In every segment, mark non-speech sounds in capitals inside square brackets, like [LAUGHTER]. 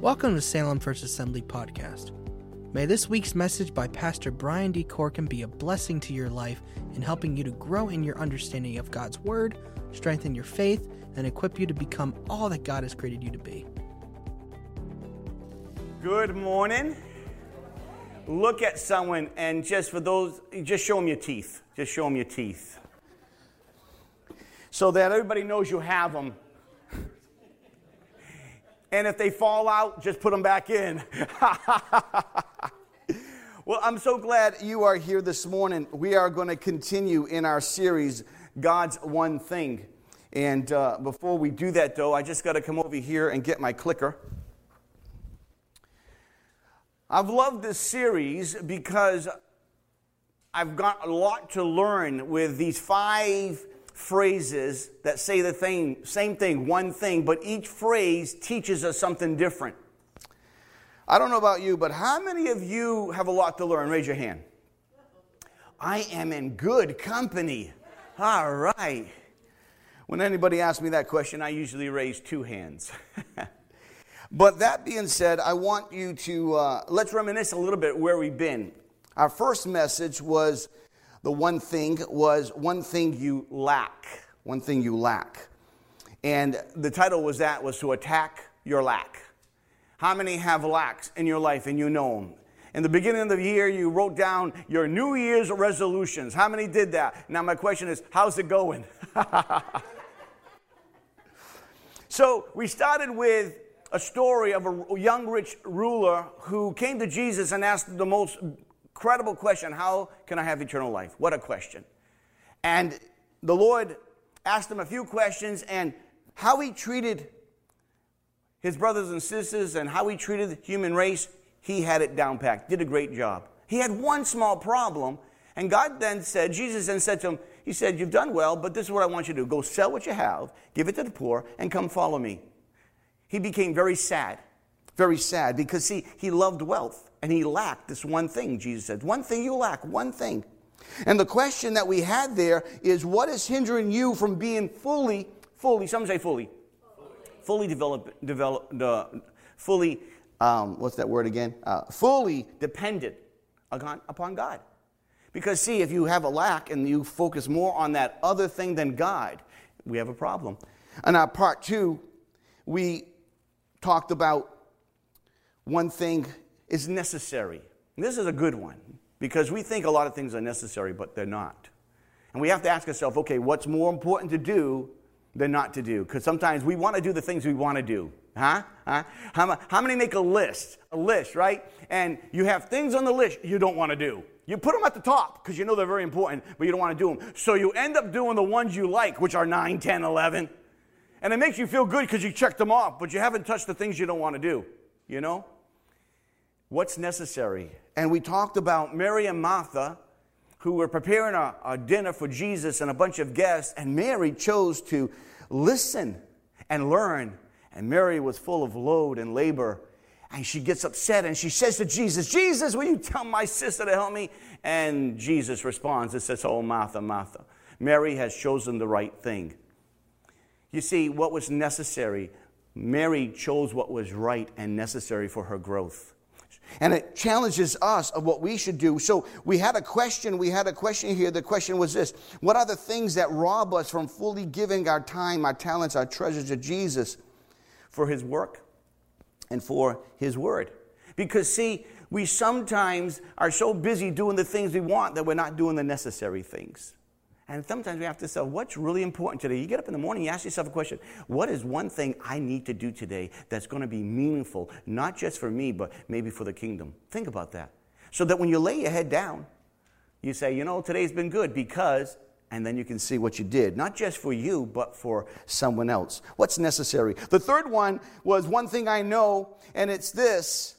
Welcome to Salem First Assembly Podcast. May this week's message by Pastor Brian D. Corkin be a blessing to your life in helping you to grow in your understanding of God's Word, strengthen your faith, and equip you to become all that God has created you to be. Good morning. Look at someone and just for those, just show them your teeth. Just show them your teeth. So that everybody knows you have them. And if they fall out, just put them back in. [LAUGHS] well, I'm so glad you are here this morning. We are going to continue in our series, God's One Thing. And uh, before we do that, though, I just got to come over here and get my clicker. I've loved this series because I've got a lot to learn with these five phrases that say the thing, same thing, one thing, but each phrase teaches us something different. I don't know about you, but how many of you have a lot to learn? Raise your hand. I am in good company. All right. When anybody asks me that question, I usually raise two hands. [LAUGHS] but that being said, I want you to uh, let's reminisce a little bit where we've been. Our first message was the one thing was one thing you lack. One thing you lack. And the title was that was to attack your lack. How many have lacks in your life and you know them? In the beginning of the year, you wrote down your New Year's resolutions. How many did that? Now, my question is, how's it going? [LAUGHS] so, we started with a story of a young rich ruler who came to Jesus and asked the most incredible question How can I have eternal life? What a question. And the Lord asked him a few questions, and how he treated his brothers and sisters and how he treated the human race, he had it down packed, did a great job. He had one small problem, and God then said, Jesus then said to him, He said, You've done well, but this is what I want you to do go sell what you have, give it to the poor, and come follow me. He became very sad, very sad, because see, he loved wealth and he lacked this one thing, Jesus said. One thing you lack, one thing. And the question that we had there is what is hindering you from being fully, fully, some say fully, fully developed, developed, uh, fully, um, what's that word again? Uh, fully dependent upon God. Because, see, if you have a lack and you focus more on that other thing than God, we have a problem. In our part two, we talked about one thing is necessary. And this is a good one because we think a lot of things are necessary, but they're not. And we have to ask ourselves okay, what's more important to do than not to do? Because sometimes we want to do the things we want to do. Huh? huh? How, how many make a list? A list, right? And you have things on the list you don't want to do. You put them at the top because you know they're very important, but you don't want to do them. So you end up doing the ones you like, which are 9, 10, 11. And it makes you feel good because you checked them off, but you haven't touched the things you don't want to do. You know? What's necessary. And we talked about Mary and Martha, who were preparing a, a, dinner for Jesus and a bunch of guests, and Mary chose to listen and learn. And Mary was full of load and labor. And she gets upset and she says to Jesus, Jesus, will you tell my sister to help me? And Jesus responds and says, Oh, Martha, Martha, Mary has chosen the right thing. You see, what was necessary, Mary chose what was right and necessary for her growth. And it challenges us of what we should do. So we had a question. We had a question here. The question was this What are the things that rob us from fully giving our time, our talents, our treasures to Jesus for His work and for His word? Because, see, we sometimes are so busy doing the things we want that we're not doing the necessary things. And sometimes we have to say, what's really important today? You get up in the morning, you ask yourself a question What is one thing I need to do today that's going to be meaningful, not just for me, but maybe for the kingdom? Think about that. So that when you lay your head down, you say, you know, today's been good because, and then you can see what you did, not just for you, but for someone else. What's necessary? The third one was one thing I know, and it's this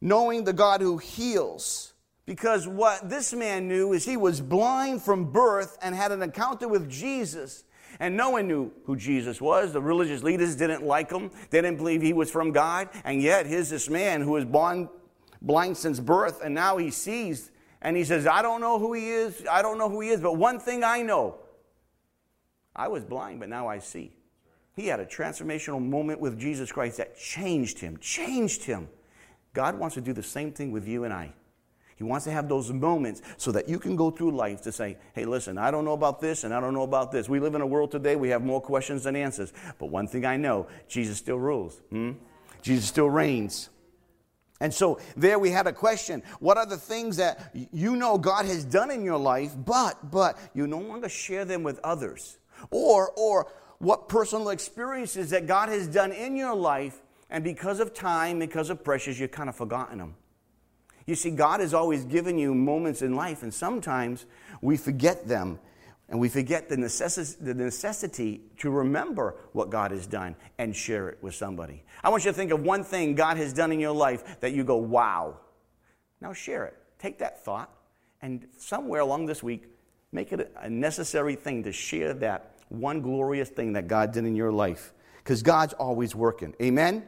knowing the God who heals. Because what this man knew is he was blind from birth and had an encounter with Jesus. And no one knew who Jesus was. The religious leaders didn't like him. They didn't believe he was from God. And yet, here's this man who was born blind since birth, and now he sees. And he says, I don't know who he is. I don't know who he is. But one thing I know I was blind, but now I see. He had a transformational moment with Jesus Christ that changed him, changed him. God wants to do the same thing with you and I. He wants to have those moments so that you can go through life to say, hey, listen, I don't know about this and I don't know about this. We live in a world today, we have more questions than answers. But one thing I know Jesus still rules. Hmm? Jesus still reigns. And so there we had a question. What are the things that you know God has done in your life, but but you no longer share them with others? Or or what personal experiences that God has done in your life and because of time, because of pressures, you've kind of forgotten them. You see, God has always given you moments in life, and sometimes we forget them and we forget the, necess- the necessity to remember what God has done and share it with somebody. I want you to think of one thing God has done in your life that you go, wow. Now share it. Take that thought and somewhere along this week, make it a necessary thing to share that one glorious thing that God did in your life. Because God's always working. Amen?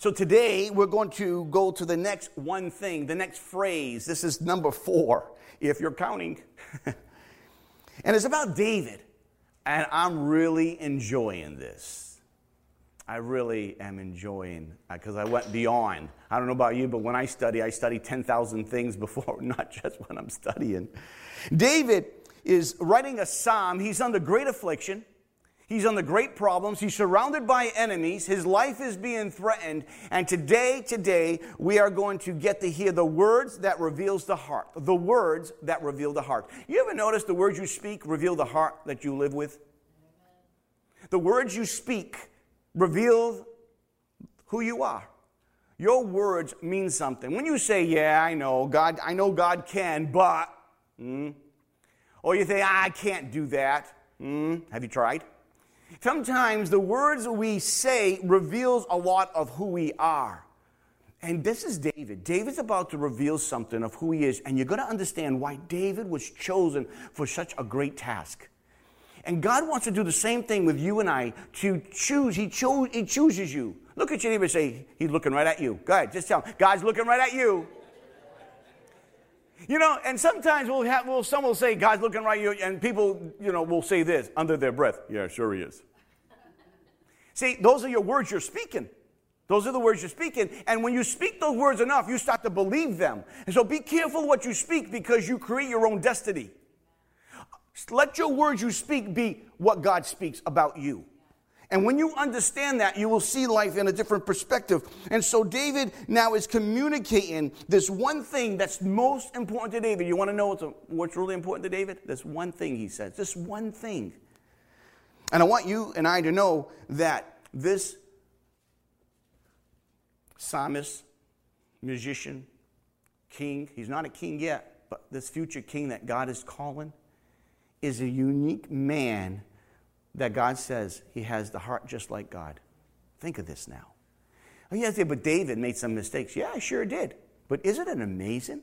So today we're going to go to the next one thing, the next phrase. This is number four, if you're counting. [LAUGHS] and it's about David. And I'm really enjoying this. I really am enjoying because uh, I went beyond. I don't know about you, but when I study, I study 10,000 things [LAUGHS] before, not just when I'm studying. David is writing a psalm. He's under great affliction. He's under great problems. He's surrounded by enemies. His life is being threatened. And today, today, we are going to get to hear the words that reveals the heart. The words that reveal the heart. You ever notice the words you speak reveal the heart that you live with? The words you speak reveal who you are. Your words mean something. When you say, "Yeah, I know God, I know God can," but, mm, or you say, "I can't do that," mm, have you tried? Sometimes the words we say reveals a lot of who we are. And this is David. David's about to reveal something of who he is, and you're going to understand why David was chosen for such a great task. And God wants to do the same thing with you and I to choose. He, cho- he chooses you. Look at your neighbor say, He's looking right at you. Go ahead, just tell him, God's looking right at you. You know, and sometimes we'll have, we'll, some will say, God's looking right you, and people, you know, will say this under their breath. Yeah, sure he is. See, those are your words you're speaking. Those are the words you're speaking. And when you speak those words enough, you start to believe them. And so be careful what you speak because you create your own destiny. Let your words you speak be what God speaks about you. And when you understand that, you will see life in a different perspective. And so David now is communicating this one thing that's most important to David. You want to know what's, really important to David? This one thing he says. This one thing. And I want you and I to know that this psalmist, musician, king, he's not a king yet, but this future king that God is calling is a unique man that God says he has the heart just like God. Think of this now. Oh, yeah, but David made some mistakes. Yeah, I sure did. But isn't it amazing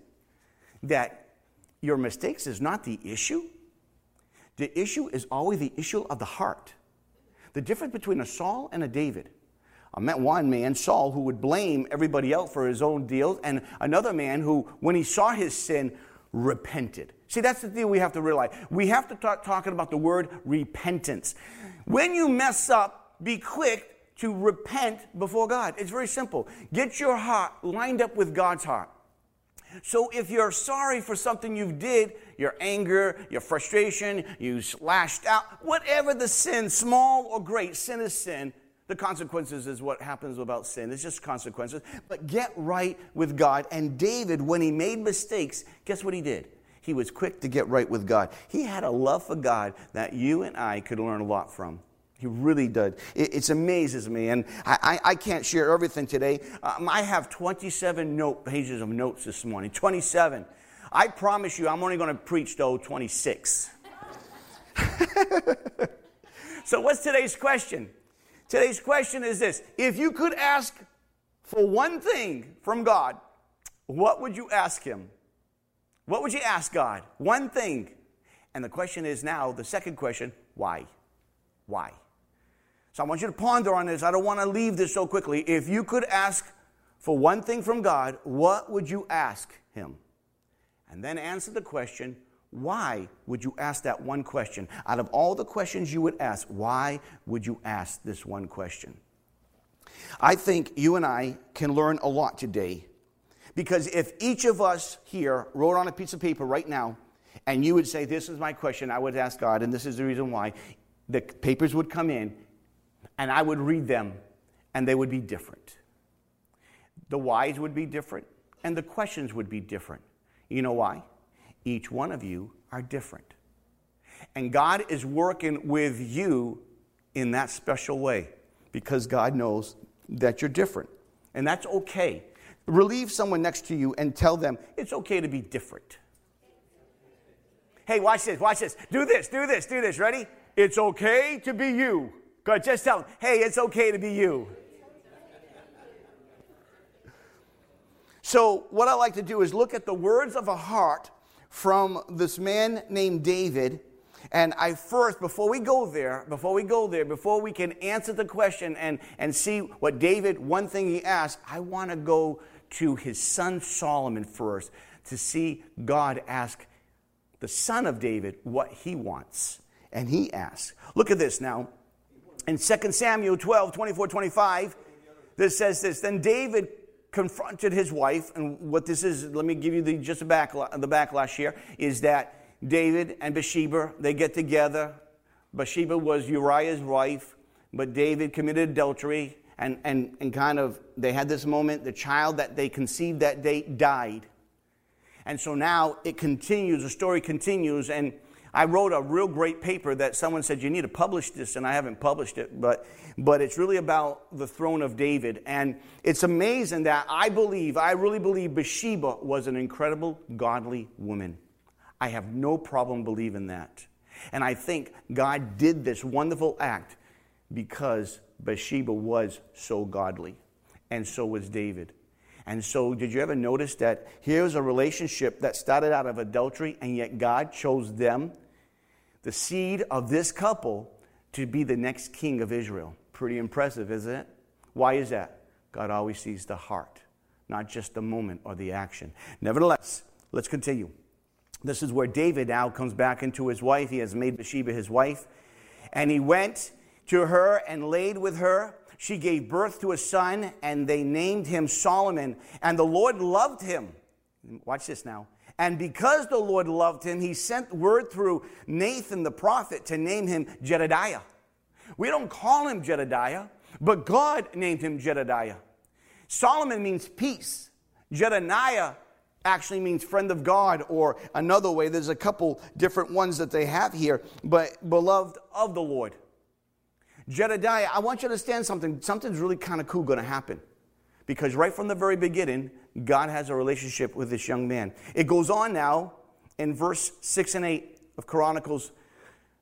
that your mistakes is not the issue? The issue is always the issue of the heart. The difference between a Saul and a David. I met one man, Saul, who would blame everybody else for his own deals, and another man who, when he saw his sin, repented. See, that's the thing we have to realize. We have to start talking about the word repentance. When you mess up, be quick to repent before God. It's very simple. Get your heart lined up with God's heart. So if you're sorry for something you did, your anger, your frustration, you lashed out, whatever the sin, small or great, sin is sin. The consequences is what happens about sin. It's just consequences. But get right with God. And David, when he made mistakes, guess what he did? He was quick to get right with God. He had a love for God that you and I could learn a lot from. He really did. It, it amazes me, and I, I, I, can't share everything today. Um, I have 27 note pages of notes this morning. 27. I promise you, I'm only going to preach though 26. [LAUGHS] so, what's today's question? Today's question is this: If you could ask for one thing from God, what would you ask Him? What would you ask God? One thing. And the question is now, the second question: Why? Why? So I want you to ponder on this. I don't want to leave this so quickly. If you could ask for one thing from God, what would you ask Him? And then answer the question, Why would you ask that one question? Out of all the questions you would ask, why would you ask this one question? I think you and I can learn a lot today because if each of us here wrote on a piece of paper right now, and you would say, This is my question, I would ask God, and this is the reason why, the papers would come in, and I would read them, and they would be different. The whys would be different, and the questions would be different. You know why? Each one of you are different. And God is working with you in that special way because God knows that you're different. And that's okay. Relieve someone next to you and tell them it's okay to be different. Hey, watch this, watch this. Do this, do this, do this. Ready? It's okay to be you. Go just tell them, hey, it's okay to be you. So, what I like to do is look at the words of a heart from this man named David. And I first, before we go there, before we go there, before we can answer the question and, and see what David, one thing he asked, I want to go to his son Solomon first to see God ask the son of David what he wants. And he asks, look at this now. In 2 Samuel 12, 24, 25, this says this Then David confronted his wife, and what this is, let me give you the, just the, the backlash here, is that David and Bathsheba, they get together. Bathsheba was Uriah's wife, but David committed adultery, and, and, and kind of, they had this moment, the child that they conceived that day died. And so now it continues, the story continues, and I wrote a real great paper that someone said, You need to publish this, and I haven't published it, but, but it's really about the throne of David. And it's amazing that I believe, I really believe Bathsheba was an incredible, godly woman. I have no problem believing that. And I think God did this wonderful act because Bathsheba was so godly, and so was David. And so, did you ever notice that here's a relationship that started out of adultery, and yet God chose them, the seed of this couple, to be the next king of Israel? Pretty impressive, isn't it? Why is that? God always sees the heart, not just the moment or the action. Nevertheless, let's continue. This is where David now comes back into his wife. He has made Bathsheba his wife. And he went to her and laid with her. She gave birth to a son, and they named him Solomon. And the Lord loved him. Watch this now. And because the Lord loved him, he sent word through Nathan the prophet to name him Jedediah. We don't call him Jedediah, but God named him Jedediah. Solomon means peace. Jedediah actually means friend of God, or another way, there's a couple different ones that they have here, but beloved of the Lord. Jedediah, I want you to understand something. Something's really kind of cool going to happen. Because right from the very beginning, God has a relationship with this young man. It goes on now in verse 6 and 8 of Chronicles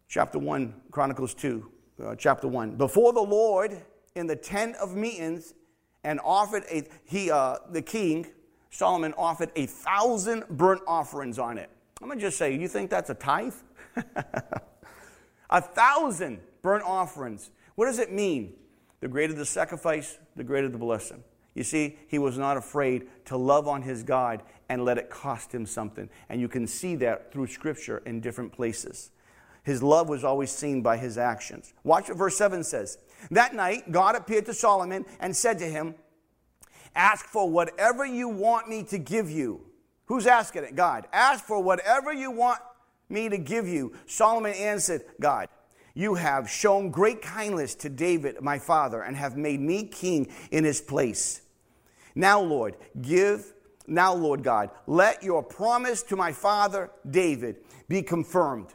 chapter 1, Chronicles 2, uh, chapter 1. Before the Lord in the tent of meetings and offered a, he, uh, the king, Solomon offered a thousand burnt offerings on it. I'm going to just say, you think that's a tithe? [LAUGHS] a thousand burnt offerings. What does it mean? The greater the sacrifice, the greater the blessing. You see, he was not afraid to love on his God and let it cost him something. And you can see that through Scripture in different places. His love was always seen by his actions. Watch what verse 7 says. That night, God appeared to Solomon and said to him, Ask for whatever you want me to give you. Who's asking it? God. Ask for whatever you want me to give you. Solomon answered, God. You have shown great kindness to David, my father, and have made me king in his place. Now, Lord, give, now, Lord God, let your promise to my father David be confirmed.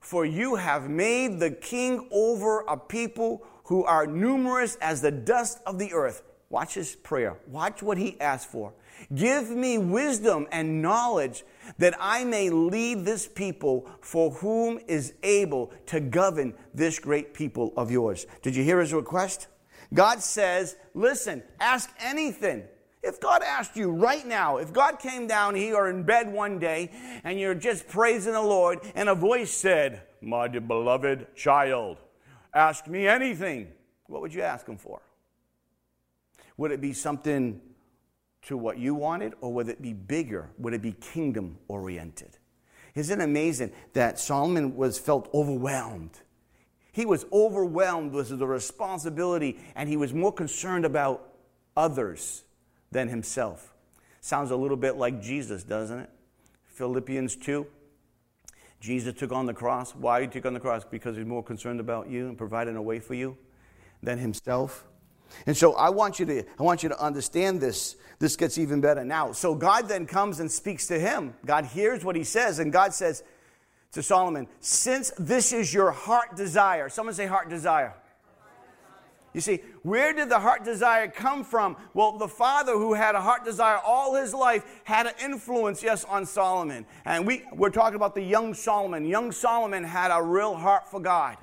For you have made the king over a people who are numerous as the dust of the earth. Watch his prayer. Watch what he asked for. Give me wisdom and knowledge that I may lead this people for whom is able to govern this great people of yours. Did you hear his request? God says, listen, ask anything. If God asked you right now, if God came down here in bed one day and you're just praising the Lord and a voice said, My beloved child, ask me anything, what would you ask him for? Would it be something to what you wanted, or would it be bigger? Would it be kingdom oriented? Isn't it amazing that Solomon was felt overwhelmed? He was overwhelmed with the responsibility and he was more concerned about others than himself. Sounds a little bit like Jesus, doesn't it? Philippians 2. Jesus took on the cross. Why he took on the cross? Because he's more concerned about you and providing a way for you than himself. And so I want you to I want you to understand this. This gets even better now. So God then comes and speaks to him. God hears what he says and God says to Solomon, "Since this is your heart desire." Someone say heart desire. You see, where did the heart desire come from? Well, the father who had a heart desire all his life had an influence, yes, on Solomon. And we, we're talking about the young Solomon. Young Solomon had a real heart for God.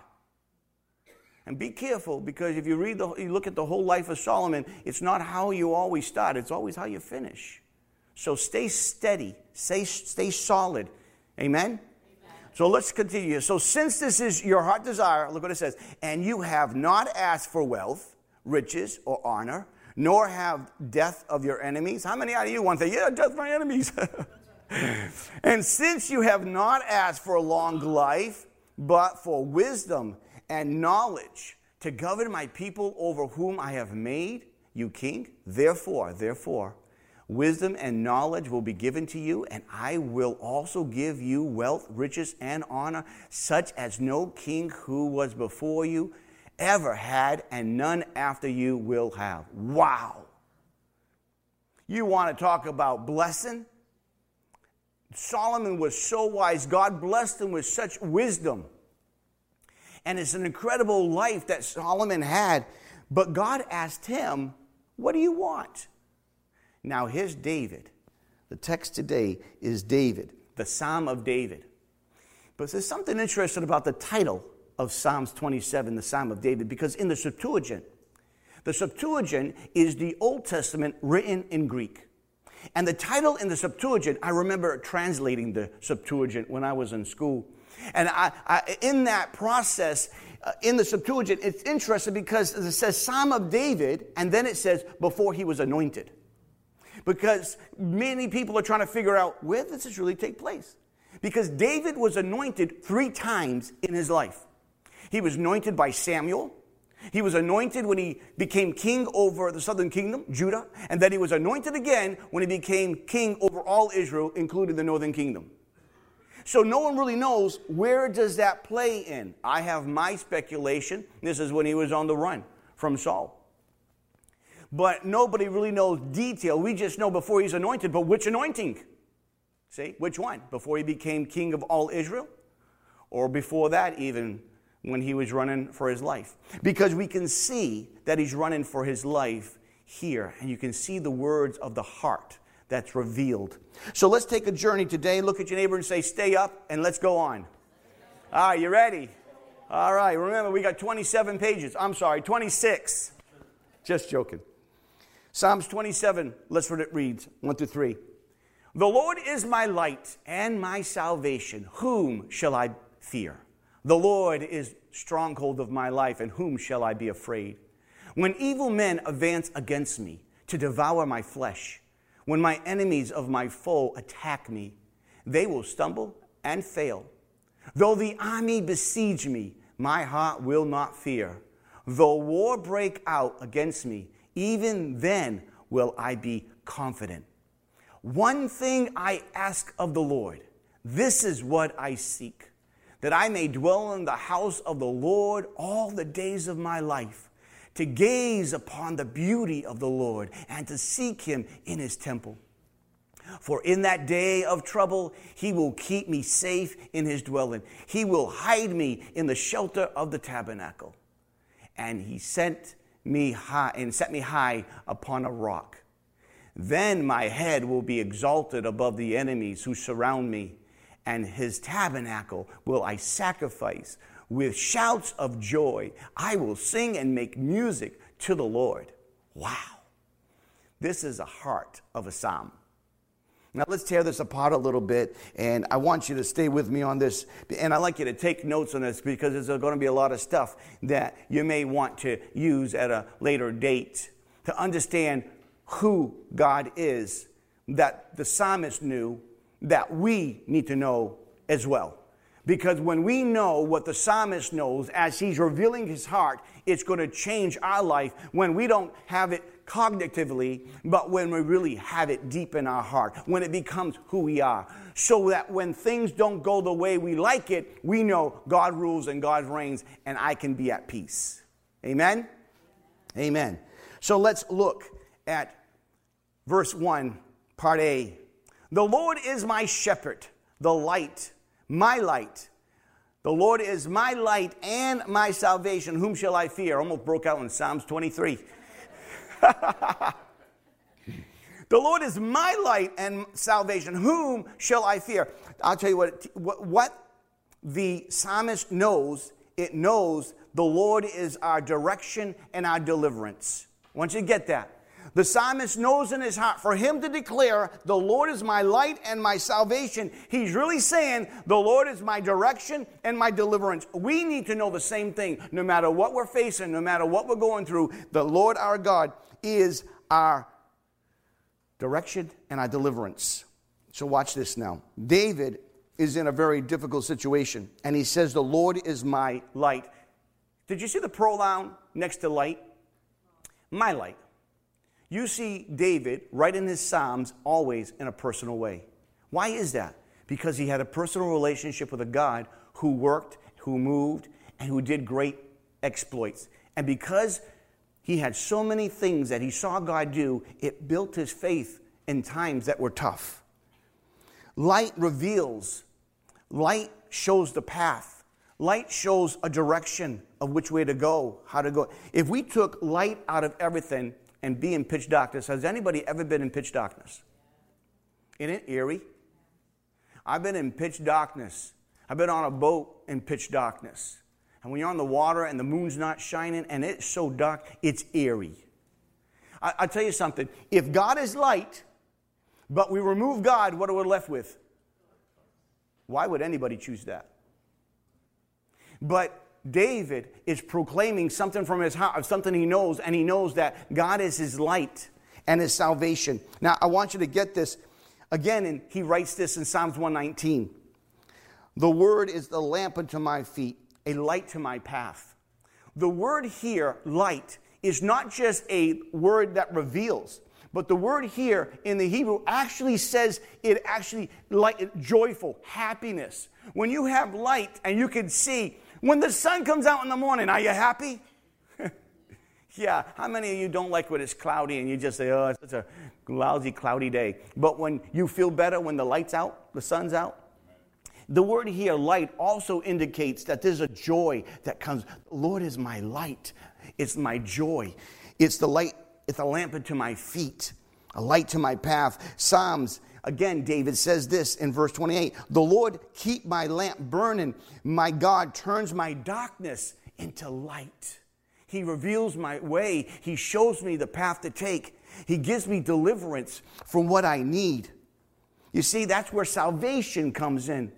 And be careful because if you read the, you look at the whole life of Solomon, it's not how you always start, it's always how you finish. So stay steady, stay, stay solid. Amen? So let's continue. So, since this is your heart desire, look what it says, and you have not asked for wealth, riches, or honor, nor have death of your enemies. How many out of you want to say, Yeah, death of my enemies? [LAUGHS] and since you have not asked for a long life, but for wisdom and knowledge to govern my people over whom I have made you king, therefore, therefore, Wisdom and knowledge will be given to you, and I will also give you wealth, riches, and honor, such as no king who was before you ever had, and none after you will have. Wow. You want to talk about blessing? Solomon was so wise. God blessed him with such wisdom. And it's an incredible life that Solomon had. But God asked him, What do you want? Now, here's David. The text today is David, the Psalm of David. But there's something interesting about the title of Psalms 27, the Psalm of David, because in the Septuagint, the Septuagint is the Old Testament written in Greek. And the title in the Septuagint, I remember translating the Septuagint when I was in school. And I, I, in that process, uh, in the Septuagint, it's interesting because it says Psalm of David, and then it says before he was anointed because many people are trying to figure out where does this really take place? Because David was anointed three times in his life. He was anointed by Samuel. He was anointed when he became king over the southern kingdom, Judah, and then he was anointed again when he became king over all Israel, including the northern kingdom. So no one really knows where does that play in. I have my speculation. This is when he was on the run from Saul but nobody really knows detail. We just know before he's anointed, but which anointing? See, which one? Before he became king of all Israel? Or before that, even when he was running for his life? Because we can see that he's running for his life here, and you can see the words of the heart that's revealed. So let's take a journey today. Look at your neighbor and say, Stay up, and let's go on. All right, you ready? All right, remember, we got 27 pages. I'm sorry, 26. Just joking. Psalms 27, let's what it reads 1 through 3. The Lord is my light and my salvation. Whom shall I fear? The Lord is stronghold of my life, and whom shall I be afraid? When evil men advance against me to devour my flesh, when my enemies of my foe attack me, they will stumble and fail. Though the army besiege me, my heart will not fear. Though war break out against me, even then will I be confident. One thing I ask of the Lord, this is what I seek, that I may dwell in the house of the Lord all the days of my life, to gaze upon the beauty of the Lord and to seek him in his temple. For in that day of trouble, he will keep me safe in his dwelling. He will hide me in the shelter of the tabernacle. And he sent me high and set me high upon a rock. Then my head will be exalted above the enemies who surround me, and his tabernacle will I sacrifice. With shouts of joy, I will sing and make music to the Lord. Wow. This is a heart of a psalm. Now, let's tear this apart a little bit, and I want you to stay with me on this. And I'd like you to take notes on this because there's going to be a lot of stuff that you may want to use at a later date to understand who God is, that the psalmist knew, that we need to know as well. Because when we know what the psalmist knows as he's revealing his heart, it's going to change our life when we don't have it cognitively, but when we really have it deep in our heart, when it becomes who we are. So that when things don't go the way we like it, we know God rules and God reigns, and I can be at peace. Amen? Amen. So let's look at verse 1, part A. The Lord is my shepherd, the light my light. The Lord is my light and my salvation. Whom shall I fear? Almost broke out in Psalms 23. [LAUGHS] the Lord is my light and salvation. Whom shall I fear? I'll tell you what, what, the psalmist knows. It knows the Lord is our direction and our deliverance. Once you get that. The psalmist knows in his heart for him to declare, The Lord is my light and my salvation. He's really saying, The Lord is my direction and my deliverance. We need to know the same thing. No matter what we're facing, no matter what we're going through, the Lord our God is our direction and our deliverance. So, watch this now. David is in a very difficult situation, and he says, The Lord is my light. Did you see the pronoun next to light? My light. You see David write in his Psalms always in a personal way. Why is that? Because he had a personal relationship with a God who worked, who moved, and who did great exploits. And because he had so many things that he saw God do, it built his faith in times that were tough. Light reveals, light shows the path, light shows a direction of which way to go, how to go. If we took light out of everything, and be in pitch darkness. Has anybody ever been in pitch darkness? Isn't it eerie? I've been in pitch darkness. I've been on a boat in pitch darkness. And when you're on the water and the moon's not shining and it's so dark, it's eerie. I, will tell you something. If God is light, but we remove God, what are we left with? Why would anybody choose that? But David is proclaiming something from his heart, something he knows, and he knows that God is his light and his salvation. Now, I want you to get this again, and he writes this in Psalms 119. The word is the lamp unto my feet, a light to my path. The word here, light, is not just a word that reveals, but the word here in the Hebrew actually says it actually like joyful, happiness. When you have light and you can see, when the sun comes out in the morning, are you happy? [LAUGHS] yeah, how many of you don't like when it's cloudy and you just say, oh, it's a lousy, cloudy day? But when you feel better when the light's out, the sun's out? The word here, light, also indicates that there's a joy that comes. Lord is my light. It's my joy. It's the light, it's a lamp unto my feet, a light to my path. Psalms Again, David says this in verse 28 The Lord keep my lamp burning. My God turns my darkness into light. He reveals my way. He shows me the path to take. He gives me deliverance from what I need. You see, that's where salvation comes in.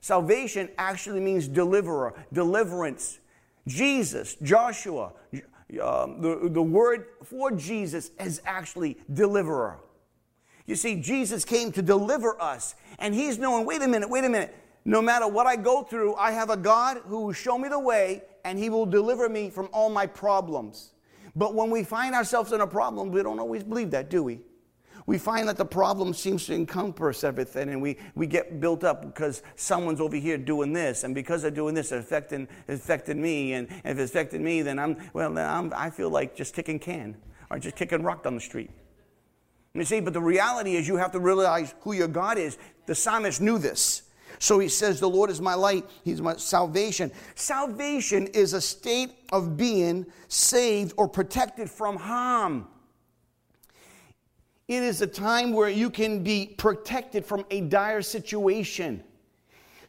Salvation actually means deliverer, deliverance. Jesus, Joshua, um, the, the word for Jesus is actually deliverer. You see, Jesus came to deliver us. And he's knowing, wait a minute, wait a minute. No matter what I go through, I have a God who will show me the way and he will deliver me from all my problems. But when we find ourselves in a problem, we don't always believe that, do we? We find that the problem seems to encompass everything, and we, we get built up because someone's over here doing this, and because they're doing this, it's affecting, it's affecting me, and if it's affecting me, then I'm, well, then I'm, I feel like just kicking can or just kicking rock down the street. You see, but the reality is you have to realize who your God is. The psalmist knew this. So he says, The Lord is my light, He's my salvation. Salvation is a state of being saved or protected from harm. It is a time where you can be protected from a dire situation.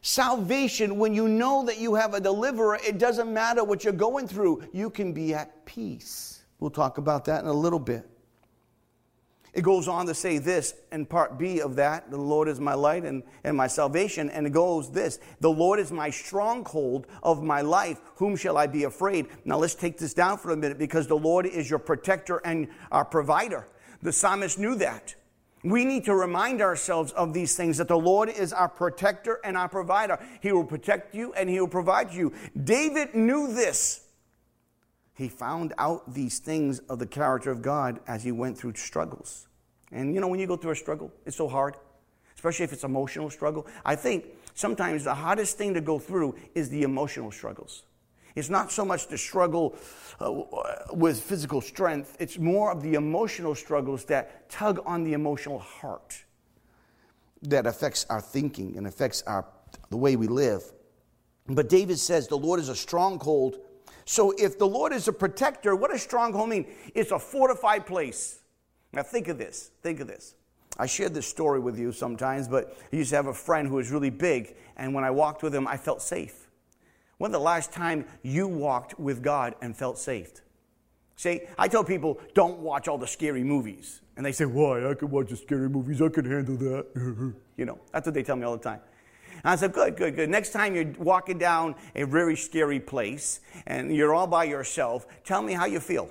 Salvation, when you know that you have a deliverer, it doesn't matter what you're going through, you can be at peace. We'll talk about that in a little bit. It goes on to say this in part B of that the Lord is my light and, and my salvation. And it goes this The Lord is my stronghold of my life. Whom shall I be afraid? Now let's take this down for a minute because the Lord is your protector and our provider. The psalmist knew that. We need to remind ourselves of these things that the Lord is our protector and our provider. He will protect you and He will provide you. David knew this. He found out these things of the character of God as he went through struggles. And you know, when you go through a struggle, it's so hard, especially if it's emotional struggle. I think sometimes the hardest thing to go through is the emotional struggles. It's not so much the struggle uh, with physical strength, it's more of the emotional struggles that tug on the emotional heart that affects our thinking and affects our, the way we live. But David says the Lord is a stronghold. So if the Lord is a protector, what does stronghold mean? It's a fortified place. Now think of this. Think of this. I shared this story with you sometimes, but I used to have a friend who was really big, and when I walked with him, I felt safe. When the last time you walked with God and felt saved? See, I tell people, don't watch all the scary movies. And they say, why? I can watch the scary movies. I can handle that. [LAUGHS] you know, that's what they tell me all the time. And I said, good, good, good. Next time you're walking down a very scary place and you're all by yourself, tell me how you feel.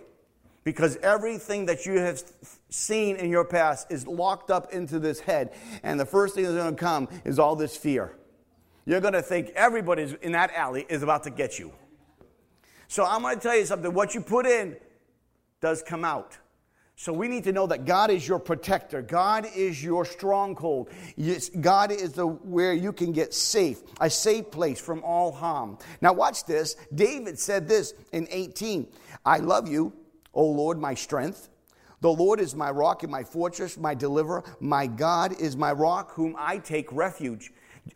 Because everything that you have seen in your past is locked up into this head. And the first thing that's going to come is all this fear you're going to think everybody in that alley is about to get you. So I'm going to tell you something. What you put in does come out. So we need to know that God is your protector. God is your stronghold. God is the where you can get safe, a safe place from all harm. Now watch this. David said this in 18. I love you, O Lord, my strength. The Lord is my rock and my fortress, my deliverer. My God is my rock, whom I take refuge.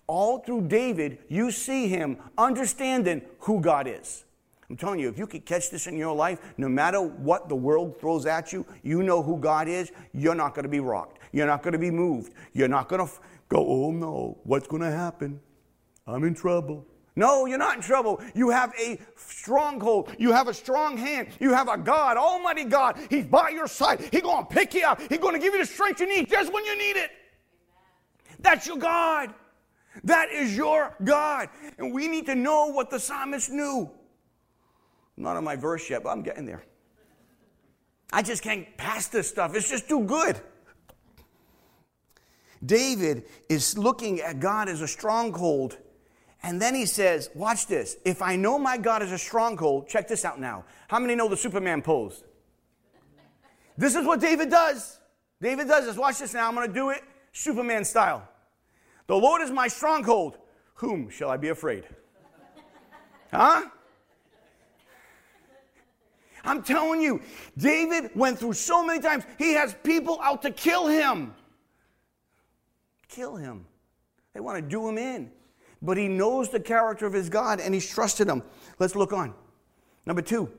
All through David, you see him understanding who God is. I'm telling you, if you could catch this in your life, no matter what the world throws at you, you know who God is, you're not going to be rocked. You're not going to be moved. You're not going to f- go, oh no, what's going to happen? I'm in trouble. No, you're not in trouble. You have a stronghold. You have a strong hand. You have a God, Almighty God. He's by your side. He's going to pick you up. He's going to give you the strength you need just when you need it. That's your God. That is your God. And we need to know what the psalmist knew. I'm not on my verse yet, but I'm getting there. I just can't pass this stuff. It's just too good. David is looking at God as a stronghold. And then he says, Watch this. If I know my God is a stronghold, check this out now. How many know the Superman pose? This is what David does. David does this. Watch this now. I'm going to do it Superman style. The Lord is my stronghold. Whom shall I be afraid? Huh? I'm telling you, David went through so many times, he has people out to kill him. Kill him. They want to do him in. But he knows the character of his God and he's trusted him. Let's look on. Number two.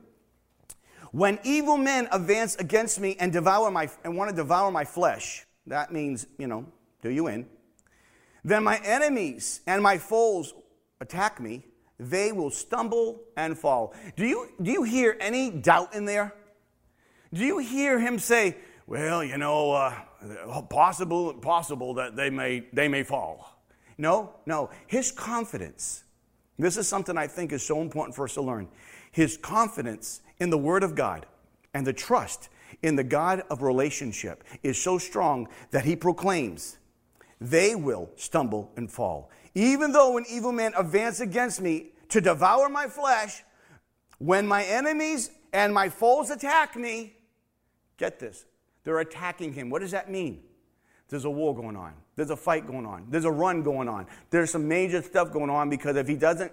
When evil men advance against me and devour my and want to devour my flesh, that means, you know, do you in. Then my enemies and my foes attack me, they will stumble and fall. Do you, do you hear any doubt in there? Do you hear him say, well, you know, uh, possible, possible that they may, they may fall? No, no. His confidence, this is something I think is so important for us to learn. His confidence in the Word of God and the trust in the God of relationship is so strong that he proclaims, they will stumble and fall. Even though an evil man advance against me to devour my flesh, when my enemies and my foes attack me, get this, they're attacking him. What does that mean? There's a war going on. There's a fight going on. There's a run going on. There's some major stuff going on because if he doesn't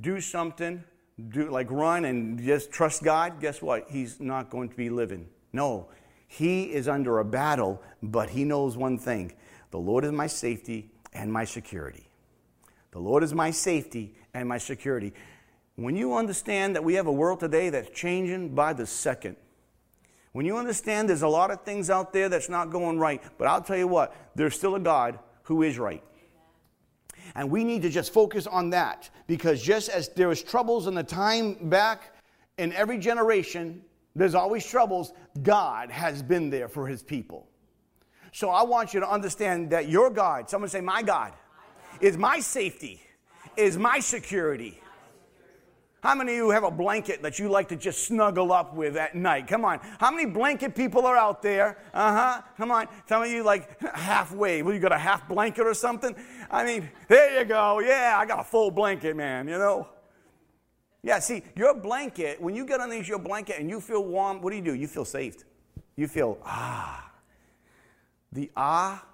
do something, do like run and just trust God, guess what? He's not going to be living. No, he is under a battle, but he knows one thing the Lord is my safety and my security. The Lord is my safety and my security. When you understand that we have a world today that's changing by the second, when you understand there's a lot of things out there that's not going right, but I'll tell you what, there's still a God who is right. And we need to just focus on that because just as there was troubles in the time back in every generation, there's always troubles. God has been there for his people. So I want you to understand that your God, someone say, My God, is my safety, is my security. How many of you have a blanket that you like to just snuggle up with at night? Come on. How many blanket people are out there? Uh huh. Come on. Some of you like halfway. Well, you got a half blanket or something? I mean, there you go. Yeah, I got a full blanket, man, you know? Yeah, see, your blanket, when you get underneath your blanket and you feel warm, what do you do? You feel saved. You feel, ah. The ah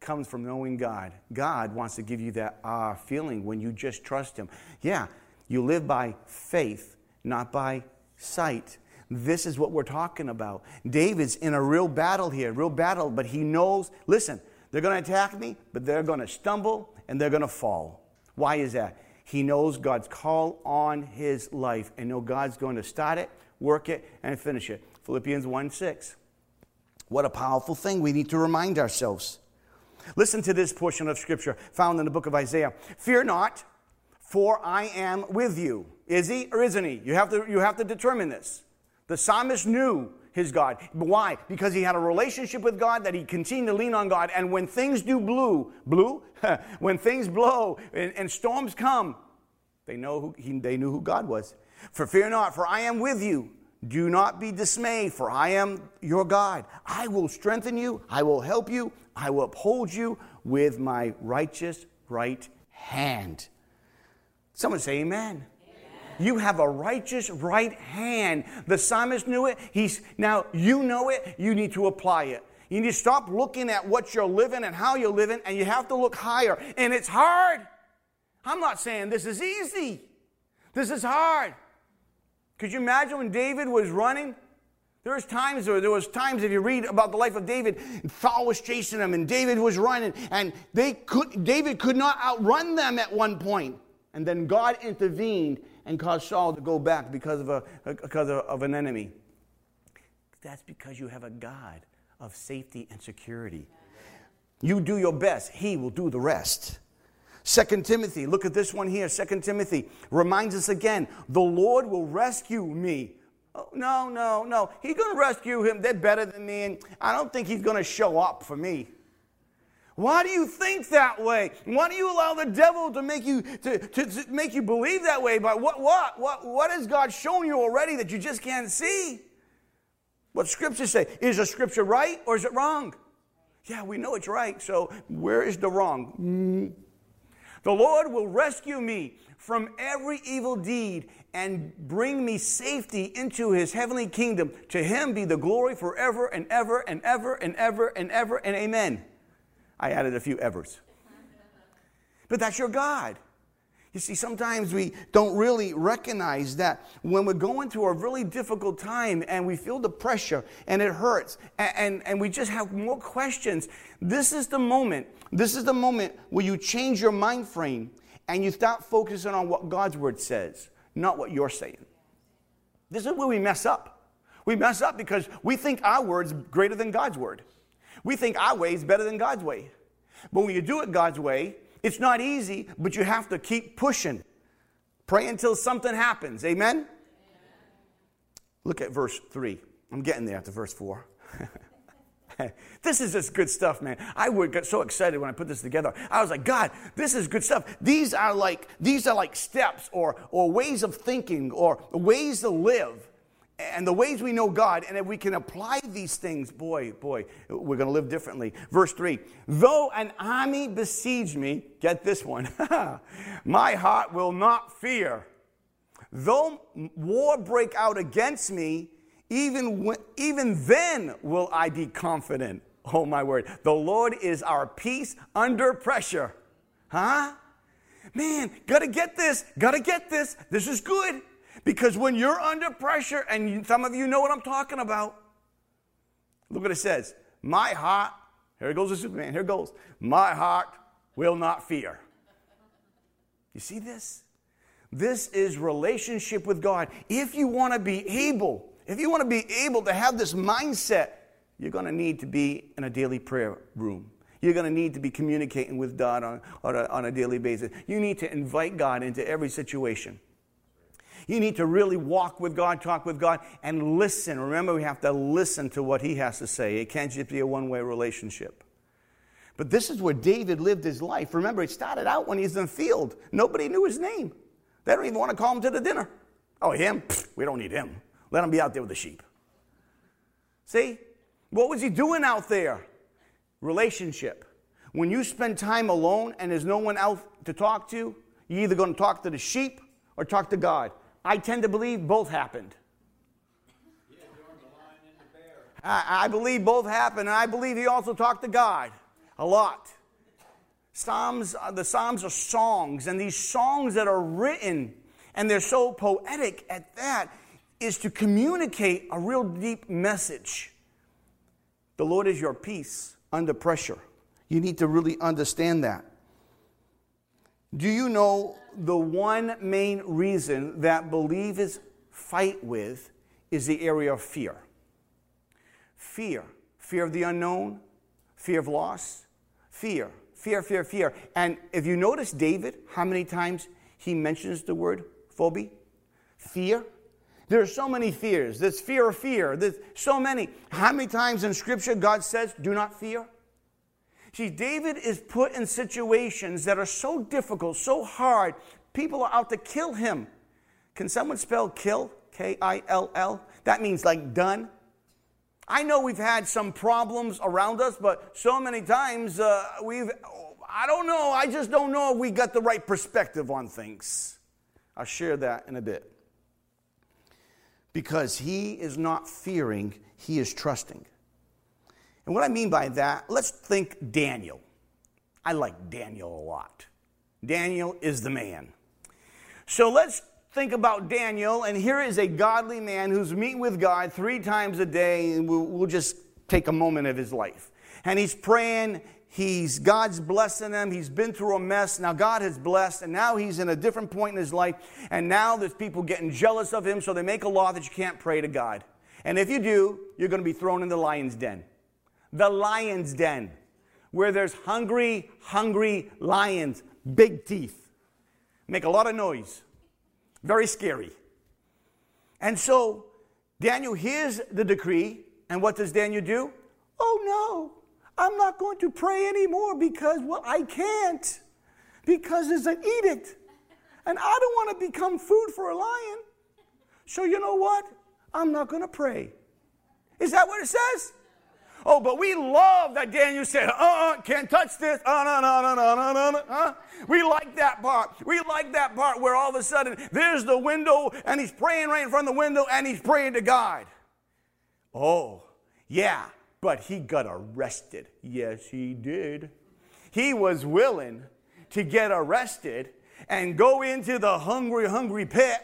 comes from knowing God. God wants to give you that ah feeling when you just trust Him. Yeah, you live by faith, not by sight. This is what we're talking about. David's in a real battle here, real battle, but he knows, listen, they're going to attack me, but they're going to stumble and they're going to fall. Why is that? He knows God's call on his life and know God's going to start it, work it, and finish it. Philippians 1 6. What a powerful thing we need to remind ourselves. Listen to this portion of scripture found in the book of Isaiah. Fear not, for I am with you. Is he or isn't he? You have to, you have to determine this. The psalmist knew his God. Why? Because he had a relationship with God that he continued to lean on God. And when things do blue, blue, [LAUGHS] when things blow and, and, storms come, they know who he, they knew who God was. For fear not, for I am with you. Do not be dismayed, for I am your God. I will strengthen you, I will help you, I will uphold you with my righteous right hand. Someone say amen. You have a righteous right hand. The psalmist knew it. He's now you know it. You need to apply it. You need to stop looking at what you're living and how you're living, and you have to look higher. And it's hard. I'm not saying this is easy. This is hard. Could you imagine when David was running? There was times, there was times if you read about the life of David, Saul was chasing him, and David was running, and they could, David could not outrun them at one point. And then God intervened and caused Saul to go back because of, a, because of an enemy. That's because you have a God of safety and security. You do your best, He will do the rest. Second Timothy, look at this one here. Second Timothy reminds us again the Lord will rescue me. Oh, no, no, no. He's going to rescue him. They're better than me, and I don't think he's going to show up for me. Why do you think that way? Why do you allow the devil to make you to, to, to make you believe that way? But what what what what has God shown you already that you just can't see? What scripture say? Is a scripture right or is it wrong? Yeah, we know it's right. So where is the wrong? Mm, The Lord will rescue me from every evil deed and bring me safety into his heavenly kingdom. To him be the glory forever and ever and ever and ever and ever and amen. I added a few evers. But that's your God. You see, sometimes we don't really recognize that when we're going through a really difficult time and we feel the pressure and it hurts and, and, and, we just have more questions, this is the moment. This is the moment where you change your mind frame and you start focusing on what God's word says, not what you're saying. This is where we mess up. We mess up because we think our word's greater than God's word. We think our way is better than God's way. But when you do it God's way, it's not easy, but you have to keep pushing. Pray until something happens. Amen? Amen. Look at verse 3. I'm getting there to verse 4. [LAUGHS] this is just good stuff, man. I would get so excited when I put this together. I was like, God, this is good stuff. These are like these are like steps or or ways of thinking or ways to live and the ways we know God, and if we can apply these things, boy, boy, we're going to live differently. Verse 3 Though an army besiege me, get this one, [LAUGHS] my heart will not fear. Though war break out against me, even, when, even then will I be confident. Oh, my word. The Lord is our peace under pressure. Huh? Man, gotta get this, gotta get this. This is good. Because when you're under pressure, and some of you know what I'm talking about, look what it says My heart, here goes the Superman, here goes, my heart will not fear. You see this? This is relationship with God. If you want to be able, if you want to be able to have this mindset, you're going to need to be in a daily prayer room. You're going to need to be communicating with God on, on, a, on a daily basis. You need to invite God into every situation. You need to really walk with God, talk with God, and listen. Remember, we have to listen to what He has to say. It can't just be a one way relationship. But this is where David lived his life. Remember, it started out when he's in the field. Nobody knew his name. They don't even want to call him to the dinner. Oh, him? Pfft, we don't need him. Let him be out there with the sheep. See? What was he doing out there? Relationship. When you spend time alone and there's no one else to talk to, you're either going to talk to the sheep or talk to God. I tend to believe both happened. I, I believe both happened, and I believe he also talked to God a lot. Psalms, uh, the Psalms are songs, and these songs that are written, and they're so poetic at that, is to communicate a real deep message. The Lord is your peace under pressure. You need to really understand that. Do you know the one main reason that believers fight with is the area of fear? Fear. Fear of the unknown, fear of loss, fear, fear, fear, fear. And if you notice David, how many times he mentions the word phobia? Fear. There are so many fears. There's fear of fear. There's so many. How many times in Scripture God says, do not fear? See, David is put in situations that are so difficult, so hard, people are out to kill him. Can someone spell kill? K I L L? That means like done. I know we've had some problems around us, but so many times uh, we've, I don't know, I just don't know if we got the right perspective on things. I'll share that in a bit. Because he is not fearing, he is trusting. And what I mean by that, let's think Daniel. I like Daniel a lot. Daniel is the man. So let's think about Daniel, and here is a godly man who's meeting with God three times a day, and we'll, we'll just take a moment of his life. And he's praying, he's God's blessing him, he's been through a mess. Now God has blessed, and now he's in a different point in his life, and now there's people getting jealous of him, so they make a law that you can't pray to God. And if you do, you're going to be thrown in the lion's den the lion's den, where there's hungry, hungry lions, big teeth, make a lot of noise, very scary. And so Daniel hears the decree, and what does Daniel do? Oh no, I'm not going to pray anymore because, well, I can't, because there's an edict. And I don't want to become food for a lion. So you know what? I'm not going to pray. Is that what it says? Oh, but we love that Daniel said, uh uh-uh, can't touch this. Uh, no, no, no, no, no, no, no. We like that part. We like that part where all of a sudden there's the window and he's praying right in front of the window and he's praying to God. Oh, yeah, but he got arrested. Yes, he did. He was willing to get arrested and go into the hungry, hungry pit